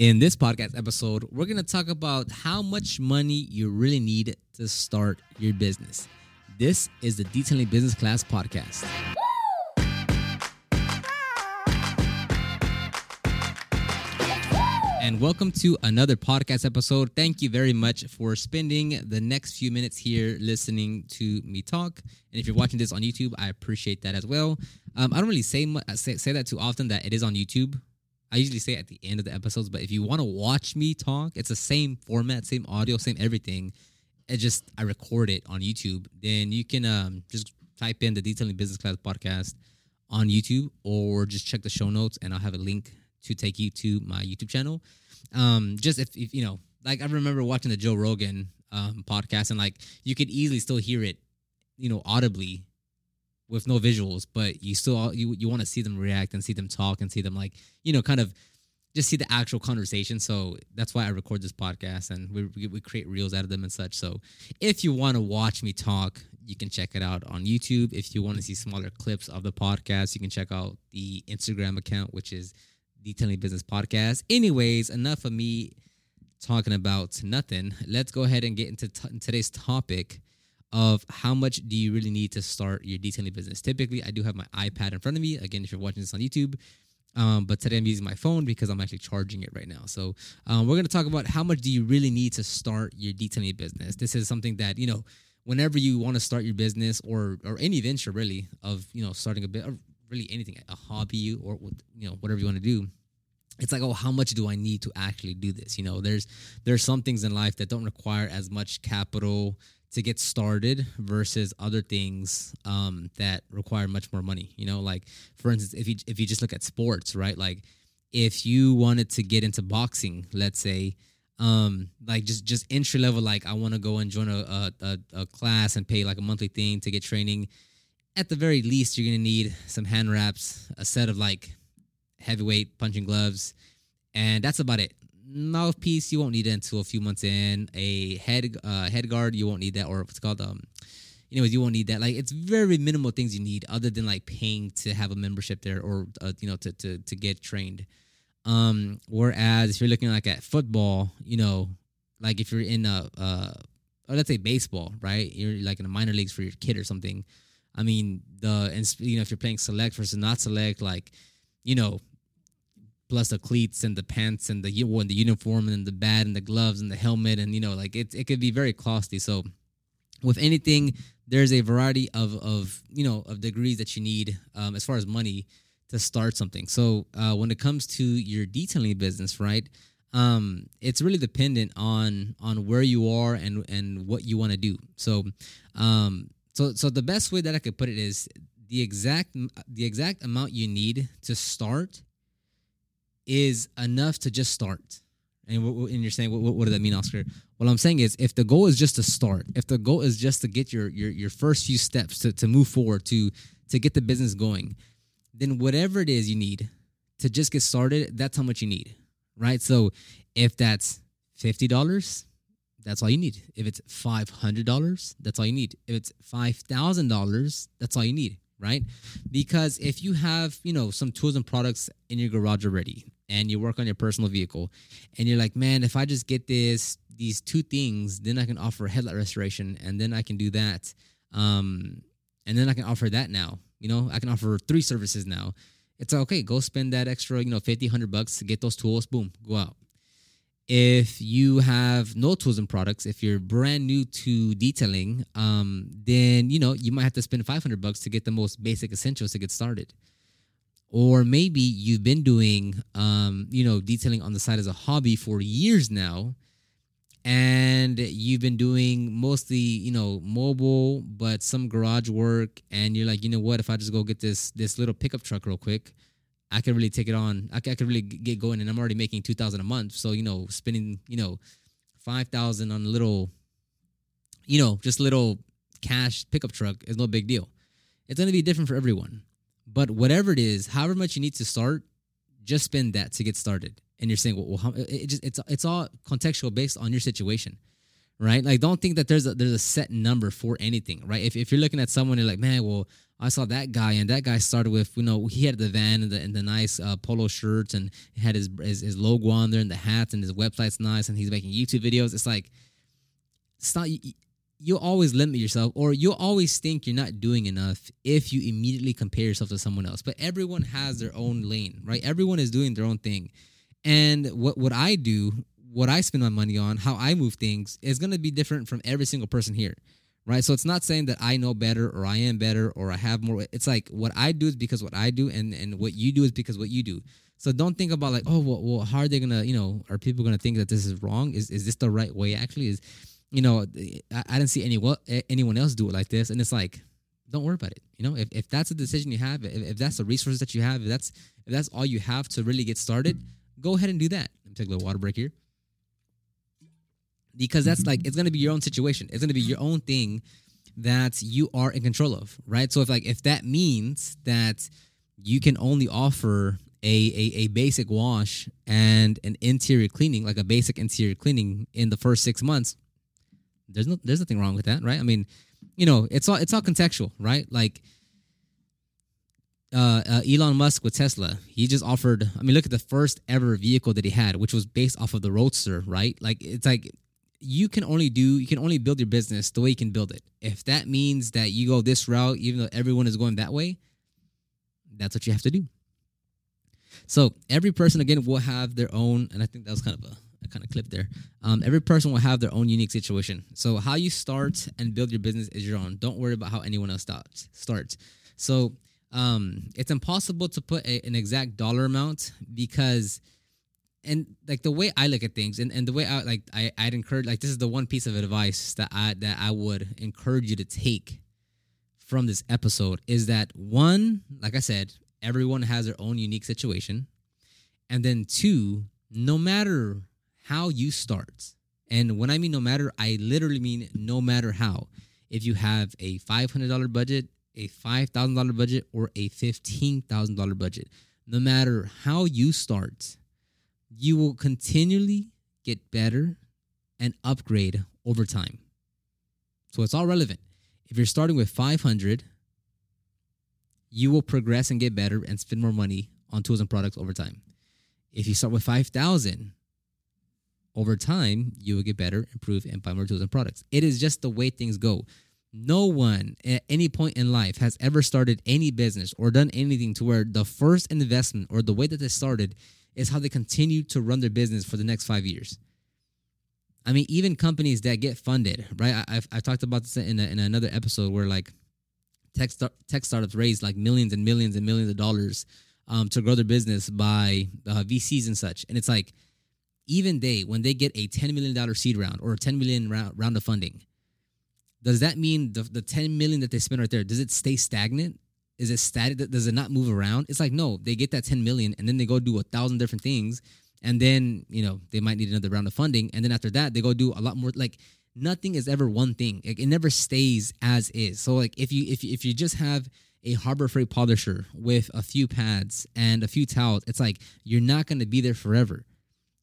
In this podcast episode, we're going to talk about how much money you really need to start your business. This is the Detailing Business Class Podcast. And welcome to another podcast episode. Thank you very much for spending the next few minutes here listening to me talk. And if you're watching this on YouTube, I appreciate that as well. Um, I don't really say, say say that too often that it is on YouTube. I usually say at the end of the episodes, but if you want to watch me talk, it's the same format, same audio, same everything. It just I record it on YouTube. Then you can um, just type in the Detailing Business Class podcast on YouTube, or just check the show notes, and I'll have a link to take you to my YouTube channel. Um, just if, if you know, like I remember watching the Joe Rogan um, podcast, and like you could easily still hear it, you know, audibly with no visuals, but you still you you want to see them react and see them talk and see them like you know kind of just see the actual conversation. So that's why I record this podcast and we we, we create reels out of them and such. So if you want to watch me talk, you can check it out on YouTube. If you want to see smaller clips of the podcast, you can check out the Instagram account, which is Detailing Business Podcast. Anyways, enough of me talking about nothing. Let's go ahead and get into t- today's topic of how much do you really need to start your detailing business. Typically, I do have my iPad in front of me. Again, if you're watching this on YouTube, um, but today I'm using my phone because I'm actually charging it right now. So um, we're going to talk about how much do you really need to start your detailing business. This is something that you know, whenever you want to start your business or or any venture really of you know starting a bit really anything, a hobby or you know whatever you want to do it's like oh how much do i need to actually do this you know there's there's some things in life that don't require as much capital to get started versus other things um, that require much more money. You know, like for instance, if you if you just look at sports, right? Like if you wanted to get into boxing, let's say, um, like just just entry level, like I want to go and join a, a a class and pay like a monthly thing to get training. At the very least, you're gonna need some hand wraps, a set of like heavyweight punching gloves, and that's about it mouthpiece you won't need it until a few months in. A head uh, head guard you won't need that, or what's called um. Anyways, you won't need that. Like it's very minimal things you need, other than like paying to have a membership there, or uh, you know to to to get trained. Um, whereas if you're looking like at football, you know, like if you're in a uh, or let's say baseball, right? You're like in the minor leagues for your kid or something. I mean, the and you know if you're playing select versus not select, like you know plus the cleats and the pants and the and the uniform and the bat and the gloves and the helmet and you know like it it could be very costly. So with anything, there's a variety of of you know of degrees that you need um, as far as money to start something. So uh, when it comes to your detailing business, right? Um, it's really dependent on on where you are and and what you want to do. So, um, so so the best way that I could put it is the exact the exact amount you need to start is enough to just start. And, and you're saying, what, what, does that mean, Oscar? What I'm saying is, if the goal is just to start, if the goal is just to get your your, your first few steps to, to move forward, to to get the business going, then whatever it is you need to just get started, that's how much you need, right? So if that's fifty dollars, that's all you need. If it's five hundred dollars, that's all you need. If it's five thousand dollars, that's all you need, right? Because if you have, you know, some tools and products in your garage already, and you work on your personal vehicle and you're like man if i just get this these two things then i can offer headlight restoration and then i can do that um, and then i can offer that now you know? I can offer three services now. It's like, okay go spend that extra you know 50 100 bucks to get those tools boom go out if you have no tools and products if you're brand new to detailing um, then you know you might have to spend 500 bucks to get the most basic essentials to get started. Or maybe you've been doing um, you know detailing on the side as a hobby for years now and you've been doing mostly you know mobile but some garage work and you're like you know what? If i just go get this this little pickup truck real quick i could really take it on i could, I could really get going and i'm already making 2000 a month so you know spending you know 5000 on a little you know just little cash pickup truck is no big deal it's going to be different for everyone but whatever it is, however much you need to start, just spend that to get started. And you're saying, well, well how, it just it's it's all contextual based on your situation, right? Like, don't think that there's a there's a set number for anything, right? If if you're looking at someone, you're like, man, well, I saw that guy, and that guy started with, you know, he had the van and the, and the nice uh, polo shirts, and had his, his his logo on there, and the hats, and his website's nice, and he's making YouTube videos. It's like, it's not. You, you'll always limit yourself, or you'll always think you're not doing enough if you immediately compare yourself to someone else. But everyone has their own lane, right? Everyone is doing their own thing, and what what I do, what I spend my money on, how I move things, is going to be different from every single person here right? So it's not saying that I know better or I am better or I have more. It's like what I do is because what I do, and and what you do is because what you do. So don't think about like, oh, well, well how are they gonna, you know, are people gonna think that this is wrong? Is is this the right way? Actually, is you know, I, I didn't see anyone anyone else do it like this, and it's like, don't worry about it. You know, if, if that's a decision you have, if, if that's the resources that you have, if that's if that's all you have to really get started, go ahead and do that. Let me take a little water break here because that's like it's gonna be your own situation. It's gonna be your own thing that you are in control of, right? So if like if that means that you can only offer a, a, a basic wash and an interior cleaning, like a basic interior cleaning in the first six months, there's no there's nothing wrong with that, right? I mean, you know, it's all it's all contextual, right? Like uh, uh, Elon Musk with Tesla, he just offered. I mean, look at the first ever vehicle that he had, which was based off of the Roadster, right? Like it's like you can only do you can only build your business the way you can build it. If that means that you go this route, even though everyone is going that way, that's what you have to do. So every person again will have their own, and I think that was kind of a, a kind of clip there. Um, every person will have their own unique situation. So how you start and build your business is your own. Don't worry about how anyone else starts. Starts. So um, it's impossible to put a, an exact dollar amount because and like the way I look at things and, and the way I like I, I'd encourage like this is the one piece of advice that I that I would encourage you to take from this episode is that one, like I said, everyone has their own unique situation. And then two, no matter how you start, and when I mean no matter, I literally mean no matter how. If you have a $500 budget, a $5,000 budget, or a $15,000 budget, no matter how you start, you will continually get better and upgrade over time. So it's all relevant. If you're starting with 500, you will progress and get better and spend more money on tools and products over time. If you start with 5,000, over time, you will get better, improve, and buy more tools and products. It is just the way things go. No one at any point in life has ever started any business or done anything to where the first investment or the way that they started is how they continue to run their business for the next five years. I mean, even companies that get funded, right? I, have I've talked about this in, a, in another episode where like tech tech startups raise like millions and millions and millions of dollars um, to grow their business by uh, VCs and such, and it's like even they when they get a ten million dollar seed round or a ten million round, round of funding, does that mean the the ten million that they spend right there does it stay stagnant? Is it static? Does it not move around? It's like no, they get that 10 million and then they go do a thousand different things, and then you know they might need another round of funding, and then after that they go do a lot more. Like nothing is ever one thing. It, it never stays as is. So like if you if you, if you just have a Harbor Freight polisher with a few pads and a few towels, it's like you're not going to be there forever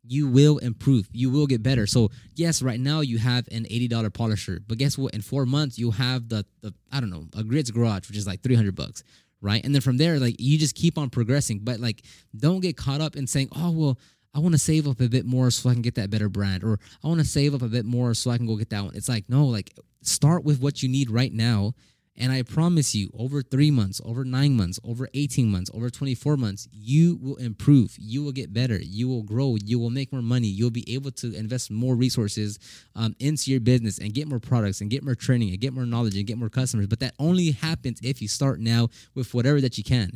you will improve. You will get better. So yes, right now you have an eighty dollar polisher, but guess what? In four months you'll have the the I don't know a Griot's Garage, which is like three hundred bucks, right? And then from there, like you just keep on progressing. But like, don't get caught up in saying, oh well. I want to save up a bit more so I can get that better brand, or I want to save up a bit more so I can go get that one. It's like, no, like start with what you need right now and I promise you, over three months, over nine months, over 18 months, over 24 months, you will improve. You will get better. You will grow. You will make more money. You'll be able to invest more resources um, into your business and get more products and get more training and get more knowledge and get more customers. But that only happens if you start now with whatever that you can.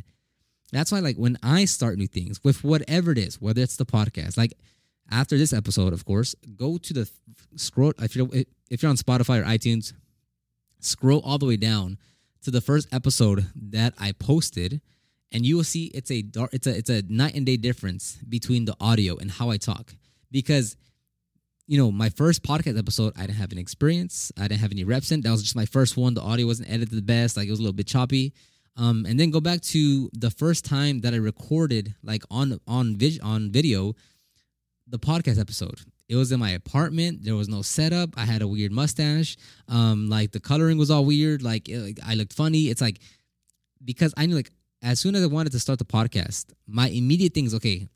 That's why, like, when I start new things with whatever it is, whether it's the podcast, like after this episode, of course, go to the scroll. If you're if you're on Spotify or iTunes, scroll all the way down to the first episode that I posted, and you will see it's a dark, it's a it's a night and day difference between the audio and how I talk because you know, my first podcast episode, I didn't have an experience. I didn't have any reps in. That was just my first one. The audio wasn't edited the best. Like it was a little bit choppy. Um, and then go back to the first time that I recorded, like on on vid- on video, the podcast episode. It was in my apartment. There was no setup. I had a weird mustache. Um, like the coloring was all weird. Like, it, like I looked funny. It's like because I knew like as soon as I wanted to start the podcast, my immediate thing is okay.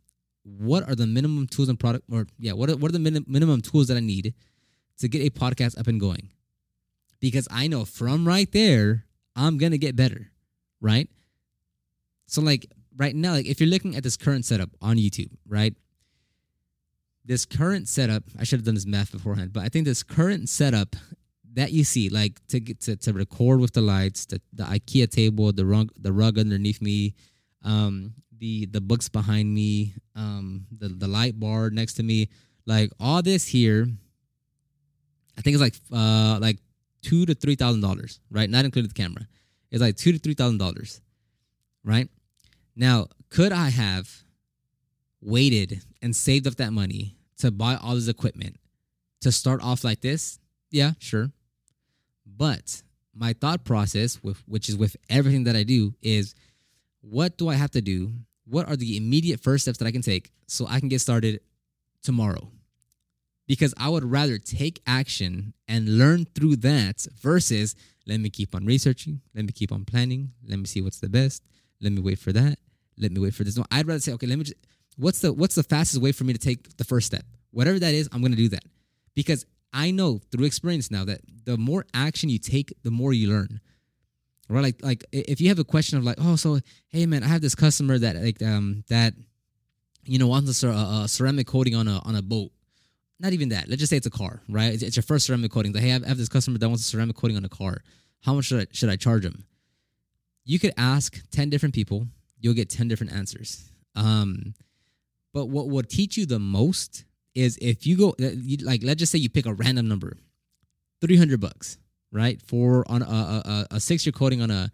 What are the minimum tools and product, or yeah, what are, what are the minim, minimum tools that I need to get a podcast up and going? Because I know from right there, I'm gonna get better, right? So like right now, like if you're looking at this current setup on YouTube, right? This current setup, I should have done this math beforehand, but I think this current setup that you see, like to to, to record with the lights, the, the IKEA table, the rug, the rug underneath me, um, the the books behind me, um, the the light bar next to me, like all this here. I think it's like uh like two to three thousand dollars, right? Not including the camera. It's like two to three thousand dollars, right? Now, could I have waited and saved up that money to buy all this equipment to start off like this? Yeah, sure. But my thought process, with which is with everything that I do, is what do I have to do? What are the immediate first steps that I can take so I can get started tomorrow? Because I would rather take action and learn through that versus let me keep on researching, let me keep on planning, let me see what's the best, let me wait for that, let me wait for this. No, I'd rather say, okay, let me just what's the what's the fastest way for me to take the first step? Whatever that is, I'm gonna do that. Because I know through experience now that the more action you take, the more you learn. Right? Like like if you have a question of like, oh, so hey man, I have this customer that like um that you know wants a, a, ceramic coating on a on a boat. Not even that. Let's just say it's a car, right? It's, it's your first ceramic coating. Like, hey, I have, I have this customer that wants a ceramic coating on a car. How much should I should I charge him? You could ask ten different people. You'll get ten different answers. Um, but what will teach you the most is if you go uh, like let's just say you pick a random number 300 bucks right? For on a, a, a six year coating on a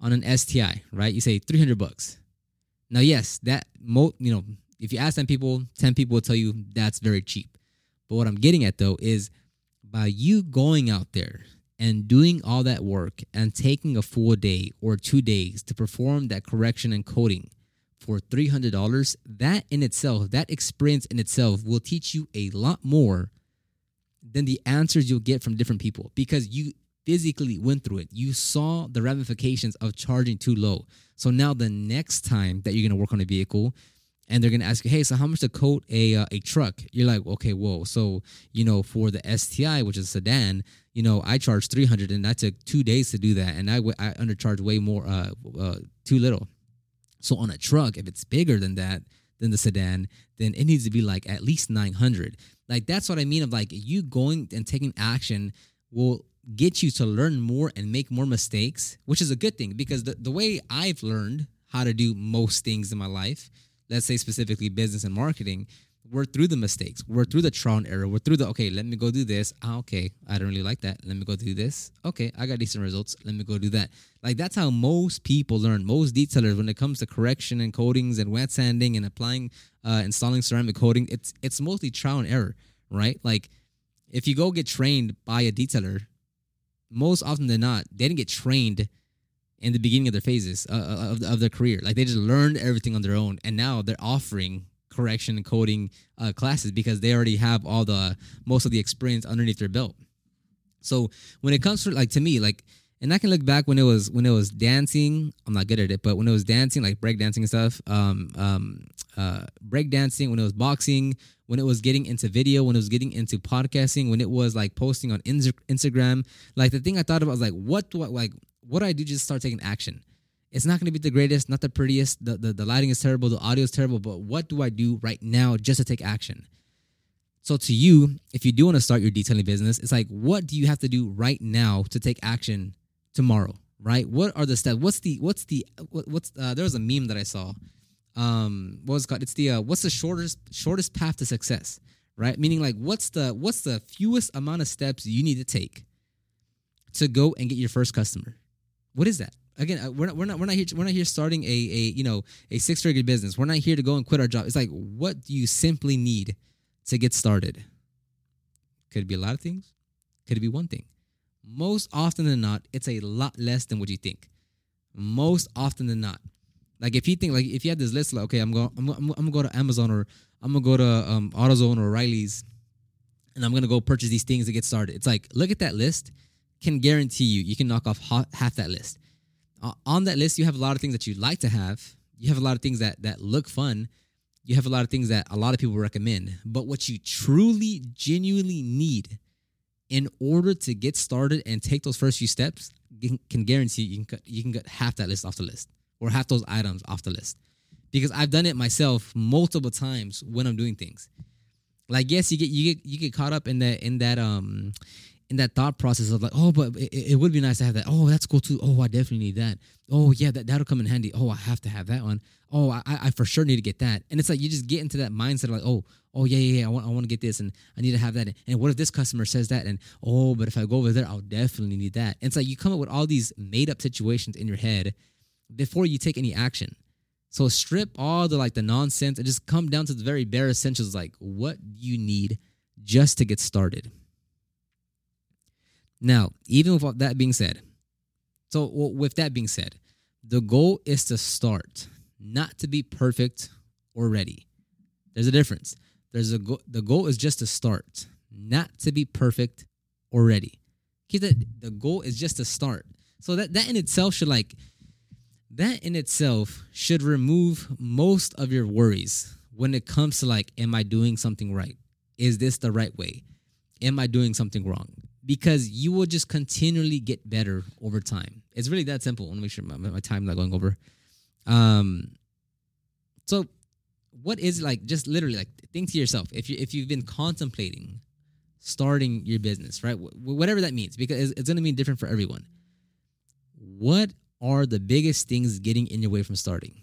on an sti right? You say 300 bucks. Now yes that mo you know if you ask 10 people 10 people will tell you that's very cheap. But what i'm getting at though is by you going out there and doing all that work and taking a full day or two days to perform that correction and coating for $300, that in itself, that experience in itself will teach you a lot more than the answers you'll get from different people because you physically went through it. You saw the ramifications of charging too low. So now the next time that you're going to work on a vehicle and they're going to ask you, "Hey, so how much to coat a uh, a truck?" You're like, "Okay, whoa. So, you know, for the STI, which is a sedan, you know, I charged 300 and that took 2 days to do that and I I undercharged way more uh, uh too little." So on a truck, if it's bigger than that, than the sedan, then it needs to be like at least 900. Like that's what I mean of like you going and taking action will get you to learn more and make more mistakes, which is a good thing because the, the way I've learned how to do most things in my life, let's say specifically business and marketing, we're through the mistakes. We're through the trial and error. We're through the okay. Let me go do this. Ah, okay, I don't really like that. Let me go do this. Okay, I got decent results. Let me go do that. Like that's how most people learn. Most detailers, when it comes to correction and coatings and wet sanding and applying, uh, installing ceramic coating, it's it's mostly trial and error, right? Like if you go get trained by a detailer, most often than not, they didn't get trained in the beginning of their phases uh, uh of, of their career. Like they just learned everything on their own, and now they're offering correction coating uh, classes because they already have all the most of the experience underneath their belt. So when it comes to like to me like and I can look back when it was when it was dancing. I'm not good at it, but when it was dancing, like break dancing and stuff, um, um, uh, break dancing. When it was boxing, when it was getting into video, when it was getting into podcasting, when it was like posting on Instagram. Like the thing I thought about was like, what do I like? What do I do? Just start taking action it's not going to be the greatest, not the prettiest. The, the, the lighting is terrible, the audio is terrible, but what do I do right now just to take action? So, to you, if you do want to start your detailing business, it's like, what do you have to do right now to take action tomorrow? Right? What are the steps? What's the, what's the, what, what's, uh, there was a meme that I saw. Um, what was it called? It's the, uh, what's the shortest, shortest path to success? Right? Meaning, like, what's the, what's the fewest amount of steps you need to take to go and get your first customer? What is that? Again uh, we're not we're not we're not here we're not here starting a a you know a six figure business. We're not here to go and quit our job. It's like what do you simply need to get started? Could it be a lot of things? Could it be one thing? Most often than not it's a lot less than what you think. Most often than not. Like if you think like if you had this list like okay i'm going i'm, I'm, I'm gonna go to amazon or i'm gonna go to um, autozone or riley's and i'm gonna go purchase these things to get started. It's like look at that list. Can guarantee you you can knock off half that list on that list, you have a lot of things that you'd like to have. You have a lot of things that that look fun. You have a lot of things that a lot of people recommend. But what you truly, genuinely need in order to get started and take those first few steps, can, can guarantee you can cut, you can get half that list off the list or half those items off the list. Because I've done it myself multiple times when I'm doing things. Like yes, you get you get you get caught up in that in that um in that thought process of like, oh, but it, it would be nice to have that. Oh, that's cool too. Oh, I definitely need that. Oh, yeah, that that'll come in handy. Oh, I have to have that one. Oh, I, I for sure need to get that. And it's like you just get into that mindset of like, oh, oh yeah, yeah, yeah. I want I want to get this, and I need to have that. And what if this customer says that? And oh, but if I go over there, I'll definitely need that. And it's like you come up with all these made up situations in your head before you take any action. So strip all the like the nonsense and just come down to the very bare essentials, like what you need just to get started. Now, even with that being said, so with that being said, the goal is to start, not to be perfect or ready. There's a difference. There's a go- the goal is just to start, not to be perfect or ready. Keep that the goal is just to start. So that that in itself should like that in itself should remove most of your worries when it comes to like am I doing something right? Is this the right way? Am I doing something wrong? Because you will just continually get better over time. It's really that simple. I want to make sure my, my time not going over. Um, so what is like just literally like think to yourself if you if you've been contemplating starting your business, right? whatever that means, because it's, it's going to mean different for everyone. What are the biggest things getting in your way from starting?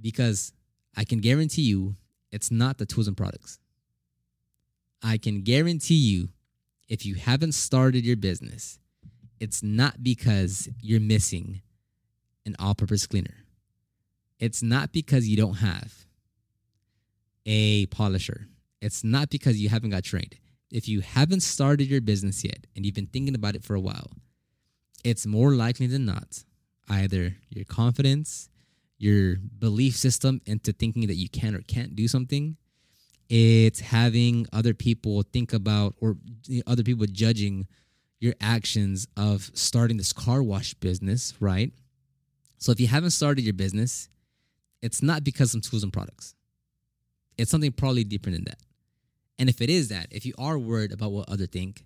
Because I can guarantee you, it's not the tools and products. I can guarantee you if you haven't started your business, it's not because you're missing an all purpose cleaner. It's not because you don't have a polisher. It's not because you haven't got trained. If you haven't started your business yet and you've been thinking about it for a while, it's more likely than not either your confidence, your belief system into thinking that you can or can't do something, it's having other people think about or other people judging your actions of starting this car wash business, right? So if you haven't started your business, it's not because of some tools and products. It's something probably deeper than that. And if it is that, if you are worried about what other think,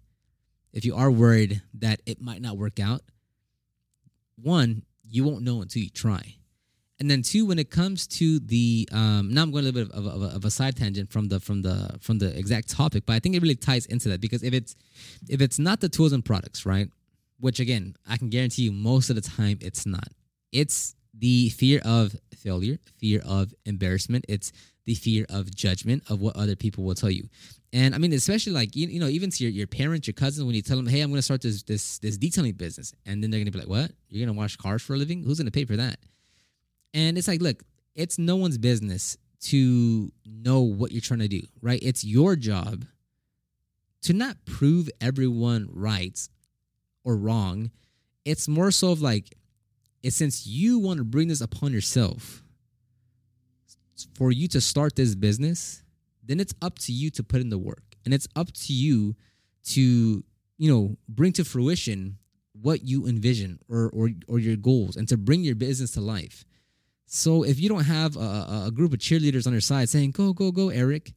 if you are worried that it might not work out, one, you won't know until you try. And then two, when it comes to the um, now I'm going a little bit of, of, of, a side tangent from the from the from the exact topic, but I think it really ties into that because if it's if it's not the tools and products, right? Which again, I can guarantee you most of the time it's not. It's the fear of failure, fear of embarrassment. It's the fear of judgment of what other people will tell you. And I mean, especially like you, you know, even to your, your parents, your cousins, when you tell them, "Hey, I'm going to start this this this detailing business," and then they're going to be like, "What? You're going to wash cars for a living? Who's going to pay for that?" And it's like, look, it's no one's business to know what you're trying to do, right? It's your job to not prove everyone right or wrong. It's more so of like, it's since you want to bring this upon yourself for you to start this business, then it's up to you to put in the work. And it's up to you to, you know, bring to fruition what you envision or or, or your goals and to bring your business to life. So if you don't have a, a group of cheerleaders on your side saying "Go, go, go, Eric,"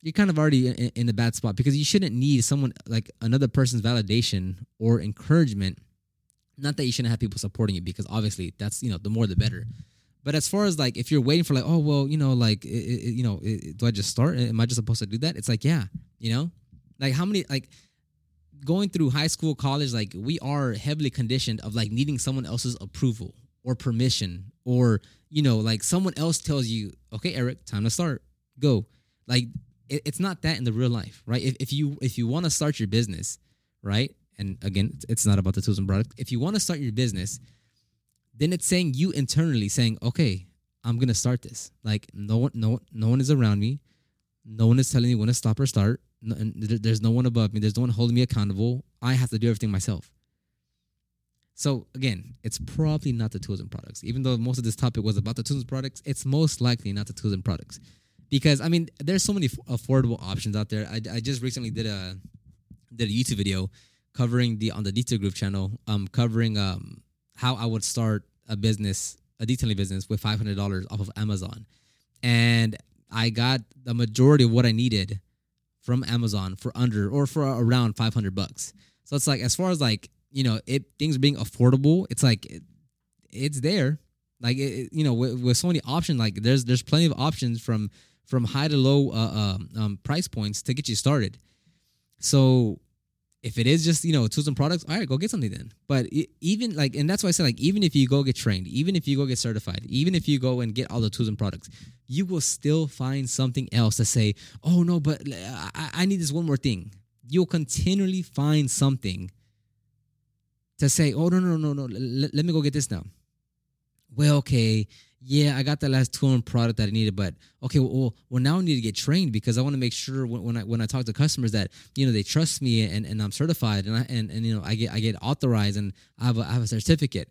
you're kind of already in, a bad spot because you shouldn't need someone like another person's validation or encouragement. Not that you shouldn't have people supporting you because obviously that's you know the more the better. But as far as like if you're waiting for like oh well you know like it, it, you know it, do I just start? Am I just supposed to do that? It's like yeah, you know, like how many like going through high school, college, like we are heavily conditioned of like needing someone else's approval or permission or you know like someone else tells you okay eric time to start. Go. Like it, it's not that in the real life right? If, if you if you want to start your business right and again it's not about the tools and products. If you want to start your business then it's saying you internally saying okay i'm gonna start this. Like no one no no one is around me. No one is telling me when to stop or start. No, there's no one above me. There's no one holding me accountable. I have to do everything myself so again, it's probably not the tools and products. Even though most of this topic was about the tools and products, it's most likely not the tools and products. Because I mean, there's so many affordable options out there. I, I just recently did a did a YouTube video covering the on the Detail Groove channel, um, covering um how I would start a business, a detailing business with five hundred dollars off of Amazon, and I got the majority of what I needed from Amazon for under or for around five hundred bucks. So it's like as far as like you know, it things being affordable, it's like it, it's there. Like it, you know, with, with so many options, like there's there's plenty of options from from high to low uh, um, um, price points to get you started. So if it is just you know tools and products, all right, go get something then. But it, even like, and that's why I said like, even if you go get trained, even if you go get certified, even if you go and get all the tools and products, you will still find something else to say. Oh no, but I, I need this one more thing. You'll continually find something to say. Oh no no no no, let, let me go get this now. Well, okay, yeah, I got the last tool and product that I needed, but okay, well, well now I need to get trained because I want to make sure when, when I when I talk to customers that you know they trust me and, and I'm certified and I and, and you know I get I get authorized and I have a, I have a certificate.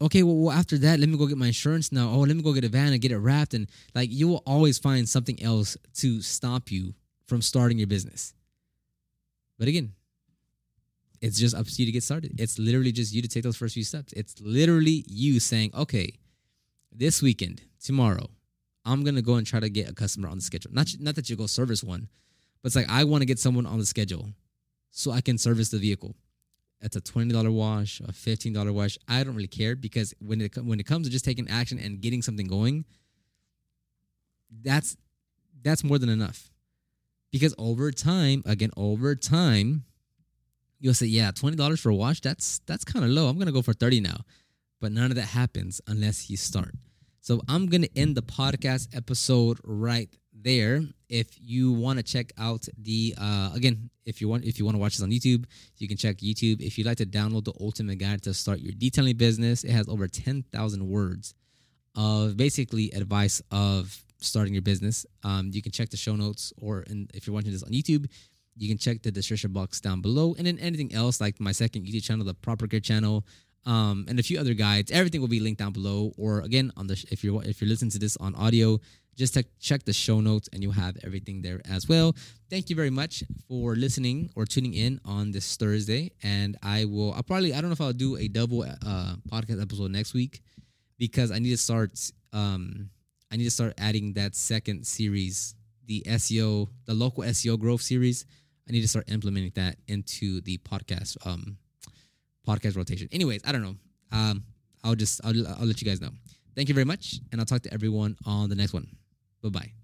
Okay, well, well after that, let me go get my insurance now. Oh, let me go get a van and get it wrapped and like you will always find something else to stop you from starting your business. But again, it's just up to you to get started. It's literally just you to take those first few steps. It's literally you saying, okay this weekend, tomorrow, I'm gonna go and try to get a customer on the schedule. Not not that you go service one, but it's like I want to get someone on the schedule so I can service the vehicle. It's a twenty dollar wash, a fifteen dollar wash. I don't really care because when it when it comes to just taking action and getting something going, that's that's more than enough. Because over time, again, over time, you'll say, yeah, twenty dollars for a wash. That's that's kind of low. I'm gonna go for thirty now. But none of that happens unless you start. So I'm to end the podcast episode right there. If you want to check out the uh, again, if you want if you want to watch this on YouTube, you can check YouTube. If you'd like to download the ultimate guide to start your detailing business, it has over 10,000 words of basically advice of starting your business. Um, you can check the show notes, or in, if you're watching this on YouTube, you can check the description box down below. And then anything else like my second YouTube channel, the Proper Care channel, um, and a few other guides. Everything will be linked down below, or again on the if you're if you're listening to this on audio, just check the show notes and you'll have everything there as well. Thank you very much for listening or tuning in on this Thursday, and I will. I'll probably I don't know if I'll do a double uh, podcast episode next week because I need to start. Um, I need to start adding that second series, the SEO, the local SEO growth series. I need to start implementing that into the podcast um, podcast rotation. Anyways, I don't know. Um, I'll just I'll, I'll let you guys know. Thank you very much, and I'll talk to everyone on the next one. Bye bye.